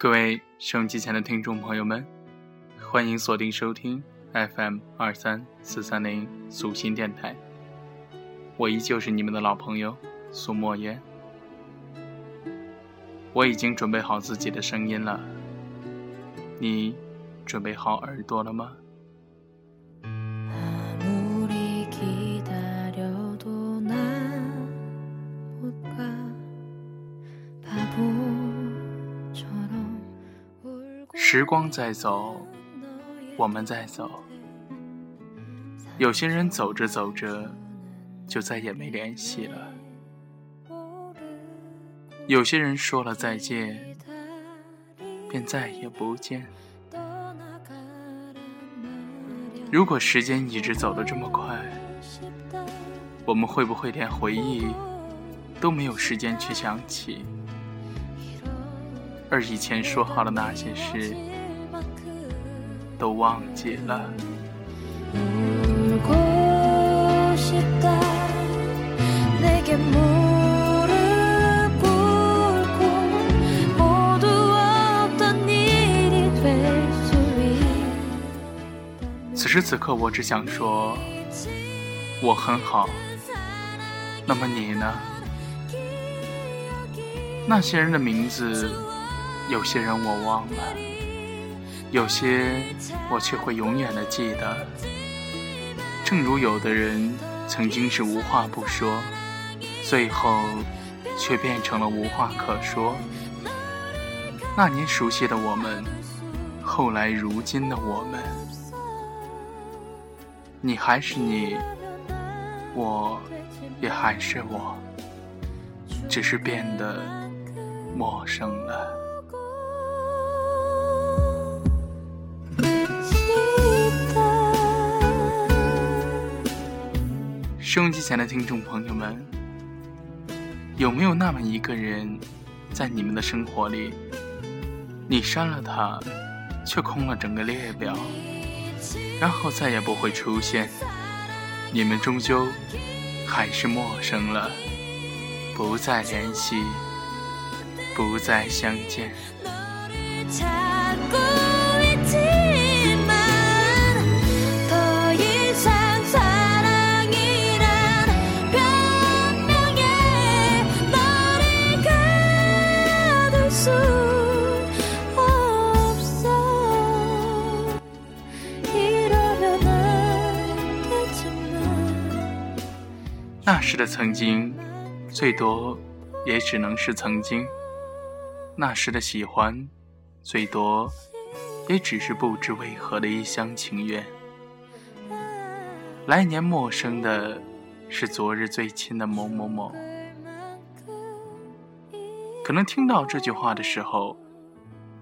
各位收音机前的听众朋友们，欢迎锁定收听 FM 二三四三零苏心电台。我依旧是你们的老朋友苏墨烟。我已经准备好自己的声音了，你准备好耳朵了吗？时光在走，我们在走。有些人走着走着，就再也没联系了；有些人说了再见，便再也不见。如果时间一直走得这么快，我们会不会连回忆都没有时间去想起？而以前说好的那些事，都忘记了。此时此刻，我只想说，我很好。那么你呢？那些人的名字。有些人我忘了，有些我却会永远的记得。正如有的人曾经是无话不说，最后却变成了无话可说。那年熟悉的我们，后来如今的我们，你还是你，我也还是我，只是变得陌生了。收音机前的听众朋友们，有没有那么一个人，在你们的生活里，你删了他，却空了整个列表，然后再也不会出现，你们终究还是陌生了，不再联系，不再相见。那时的曾经，最多也只能是曾经；那时的喜欢，最多也只是不知为何的一厢情愿。来年陌生的，是昨日最亲的某某某。可能听到这句话的时候，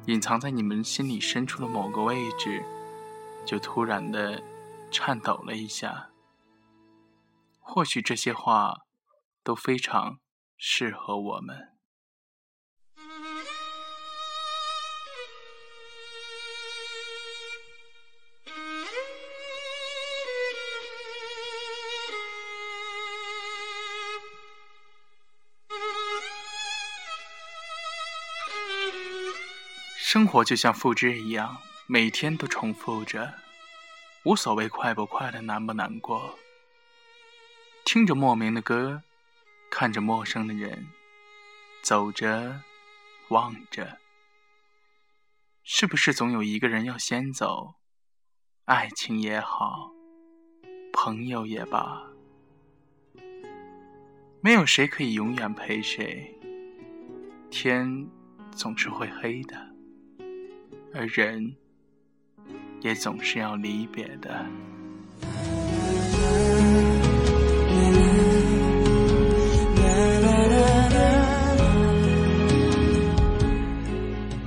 隐藏在你们心里深处的某个位置，就突然的颤抖了一下。或许这些话都非常适合我们。生活就像复制一样，每天都重复着，无所谓快不快乐，难不难过。听着莫名的歌，看着陌生的人，走着，望着，是不是总有一个人要先走？爱情也好，朋友也罢，没有谁可以永远陪谁。天总是会黑的，而人也总是要离别的。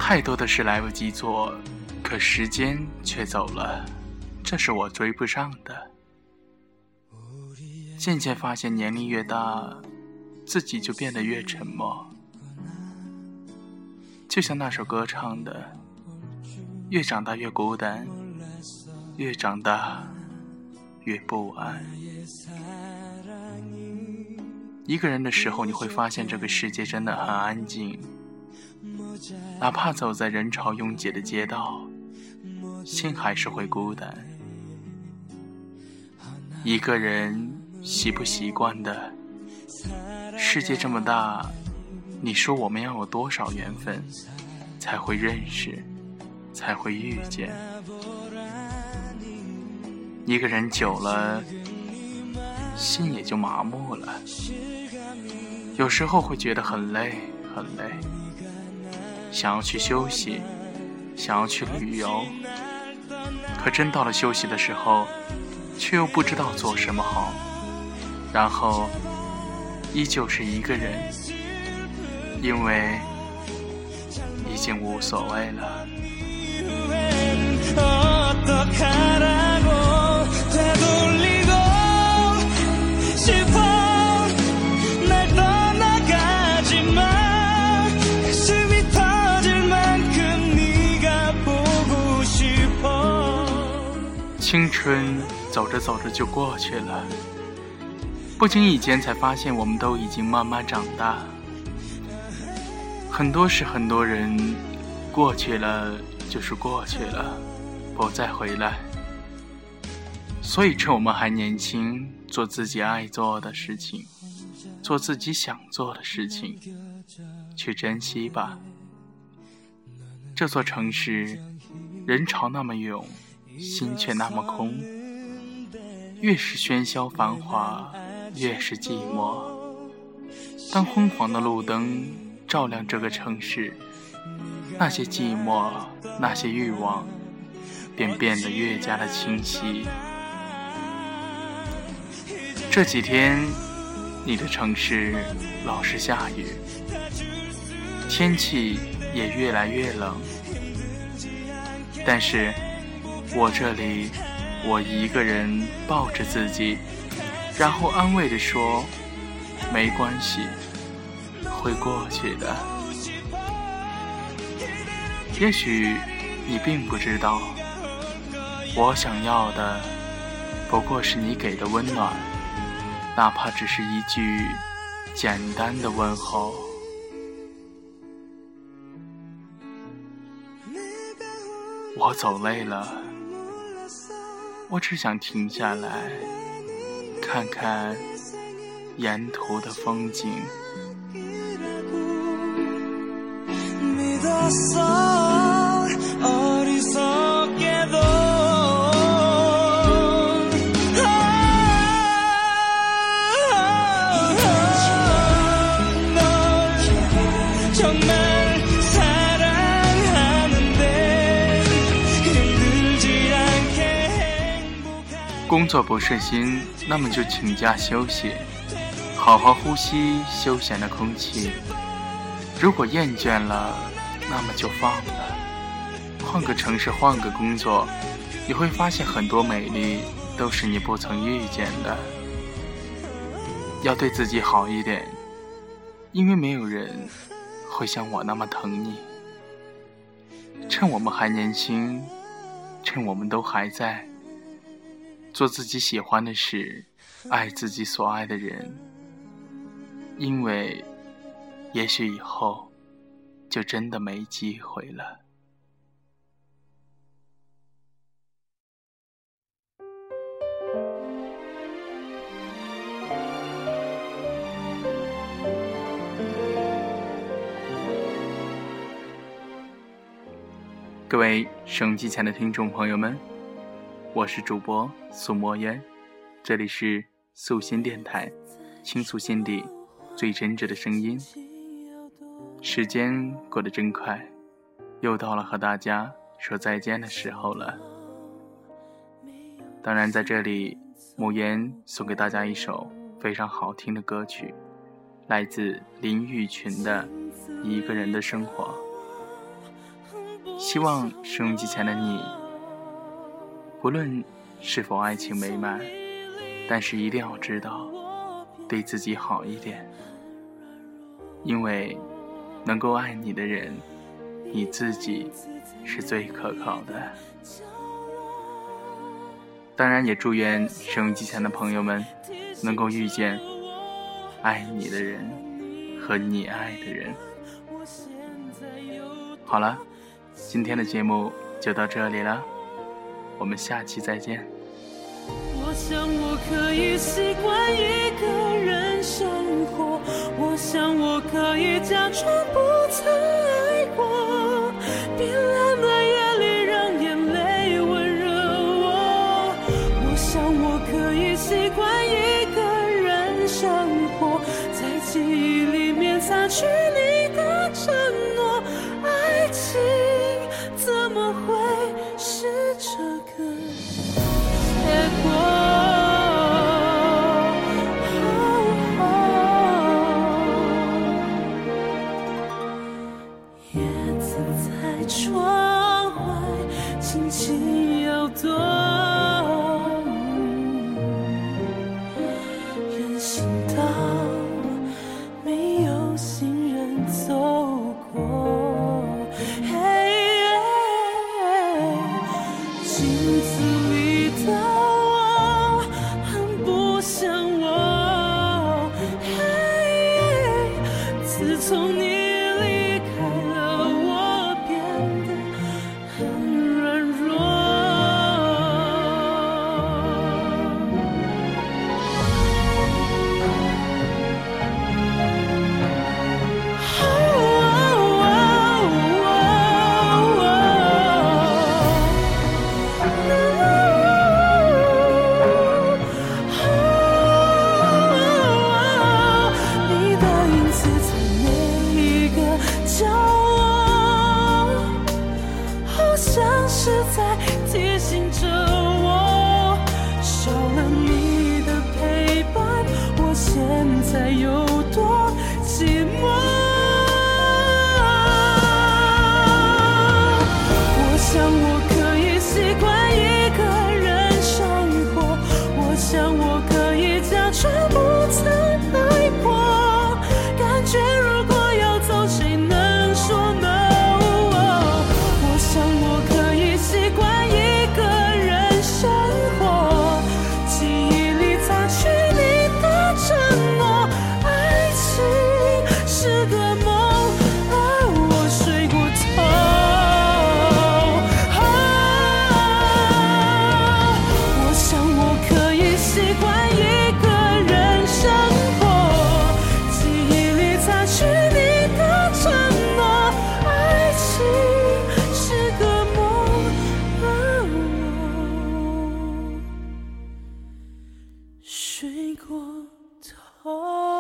太多的事来不及做，可时间却走了，这是我追不上的。渐渐发现，年龄越大，自己就变得越沉默。就像那首歌唱的：“越长大越孤单，越长大越不安。”一个人的时候，你会发现这个世界真的很安静。哪怕走在人潮拥挤的街道，心还是会孤单。一个人习不习惯的？世界这么大，你说我们要有多少缘分才会认识，才会遇见？一个人久了，心也就麻木了。有时候会觉得很累，很累，想要去休息，想要去旅游。可真到了休息的时候，却又不知道做什么好，然后依旧是一个人，因为已经无所谓了。青春走着走着就过去了，不经意间才发现，我们都已经慢慢长大。很多事，很多人，过去了就是过去了，不再回来。所以，趁我们还年轻，做自己爱做的事情，做自己想做的事情，去珍惜吧。这座城市，人潮那么涌。心却那么空，越是喧嚣繁华，越是寂寞。当昏黄的路灯照亮这个城市，那些寂寞，那些欲望，便变得越加的清晰。这几天，你的城市老是下雨，天气也越来越冷，但是。我这里，我一个人抱着自己，然后安慰地说：“没关系，会过去的。”也许你并不知道，我想要的不过是你给的温暖，哪怕只是一句简单的问候。我走累了。我只想停下来，看看沿途的风景。作不顺心，那么就请假休息，好好呼吸休闲的空气。如果厌倦了，那么就放了，换个城市，换个工作，你会发现很多美丽都是你不曾遇见的。要对自己好一点，因为没有人会像我那么疼你。趁我们还年轻，趁我们都还在。做自己喜欢的事，爱自己所爱的人，因为也许以后就真的没机会了。各位收音机前的听众朋友们。我是主播苏墨烟，这里是素心电台，倾诉心底最真挚的声音。时间过得真快，又到了和大家说再见的时候了。当然，在这里，木烟送给大家一首非常好听的歌曲，来自林玉群的《一个人的生活》。希望收音机前的你。不论是否爱情美满，但是一定要知道，对自己好一点，因为能够爱你的人，你自己是最可靠的。当然，也祝愿收音机前的朋友们能够遇见爱你的人和你爱的人。好了，今天的节目就到这里了，我们下期再见。我想我可以习惯一个人生活，我想我可以假装不曾爱过。冰冷的夜里，让眼泪温热我。我想我可以习惯一个人生活，在记忆里面擦去你轻轻摇动，人行道没有行人走过。嘿镜子里的我很不像我。嘿，自从你离开了，我 Oh.